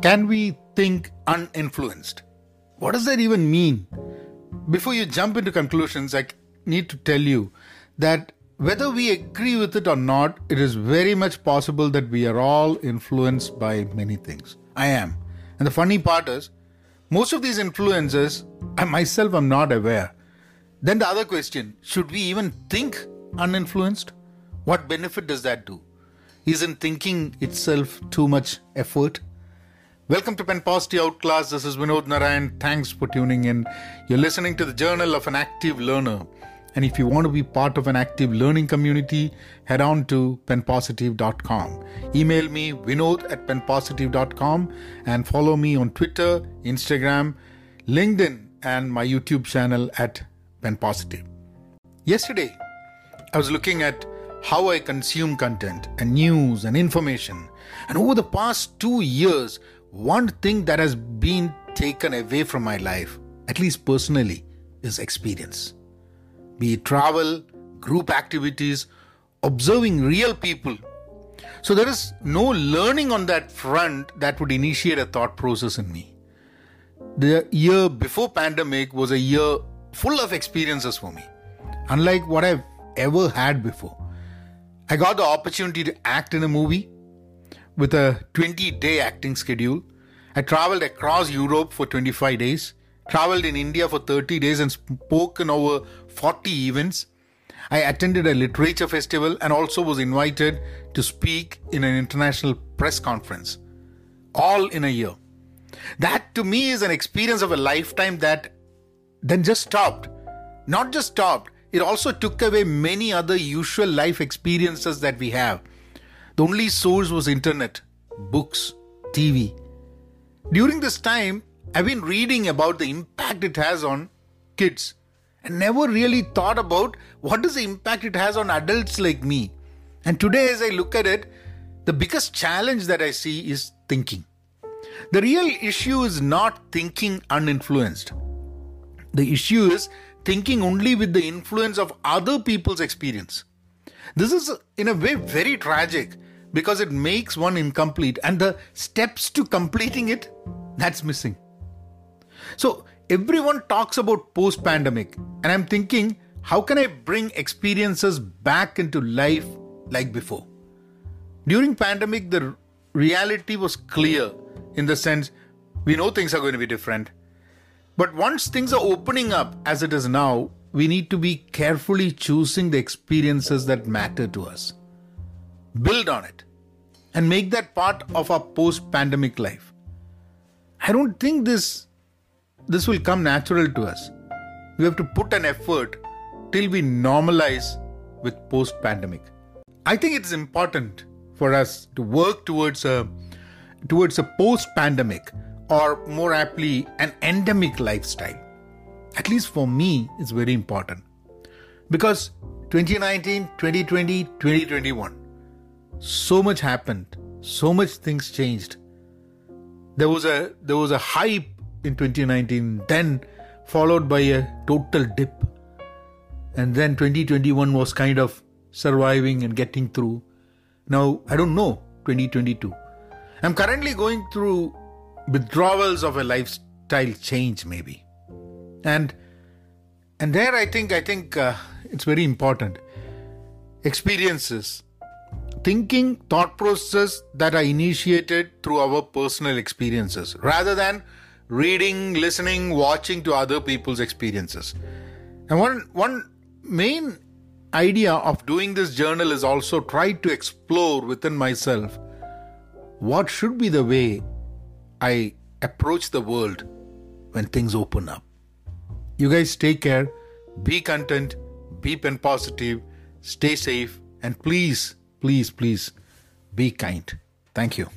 Can we think uninfluenced? What does that even mean? Before you jump into conclusions, I need to tell you that whether we agree with it or not, it is very much possible that we are all influenced by many things. I am. And the funny part is, most of these influences, I myself am not aware. Then the other question should we even think uninfluenced? What benefit does that do? Isn't thinking itself too much effort? Welcome to Pen Positive Outclass. This is Vinod Narayan. Thanks for tuning in. You're listening to the Journal of an Active Learner. And if you want to be part of an active learning community, head on to penpositive.com. Email me vinod at penpositive.com and follow me on Twitter, Instagram, LinkedIn, and my YouTube channel at penpositive. Yesterday, I was looking at how I consume content and news and information. And over the past two years, one thing that has been taken away from my life, at least personally, is experience. Be it travel, group activities, observing real people. So there is no learning on that front that would initiate a thought process in me. The year before pandemic was a year full of experiences for me, unlike what I've ever had before. I got the opportunity to act in a movie with a 20 day acting schedule. I traveled across Europe for 25 days, traveled in India for 30 days, and spoken over 40 events. I attended a literature festival and also was invited to speak in an international press conference, all in a year. That to me is an experience of a lifetime that then just stopped. Not just stopped, it also took away many other usual life experiences that we have. The only source was internet, books, TV. During this time, I've been reading about the impact it has on kids and never really thought about what is the impact it has on adults like me. And today, as I look at it, the biggest challenge that I see is thinking. The real issue is not thinking uninfluenced. The issue is thinking only with the influence of other people's experience. This is, in a way, very tragic because it makes one incomplete, and the steps to completing it that's missing. So, everyone talks about post pandemic, and I'm thinking, how can I bring experiences back into life like before? During pandemic, the reality was clear in the sense we know things are going to be different but once things are opening up as it is now, we need to be carefully choosing the experiences that matter to us. Build on it and make that part of our post pandemic life. I don't think this this will come natural to us. We have to put an effort till we normalize with post pandemic. I think it's important for us to work towards a towards a post pandemic or more aptly, an endemic lifestyle. At least for me, it's very important. Because 2019, 2020, 2021, so much happened, so much things changed. There was a there was a hype in 2019, then followed by a total dip. And then 2021 was kind of surviving and getting through. Now, I don't know 2022. I'm currently going through withdrawals of a lifestyle change maybe and and there i think i think uh, it's very important experiences thinking thought process that are initiated through our personal experiences rather than reading listening watching to other people's experiences and one one main idea of doing this journal is also try to explore within myself what should be the way I approach the world when things open up. You guys take care, be content, be pen positive, stay safe, and please, please, please be kind. Thank you.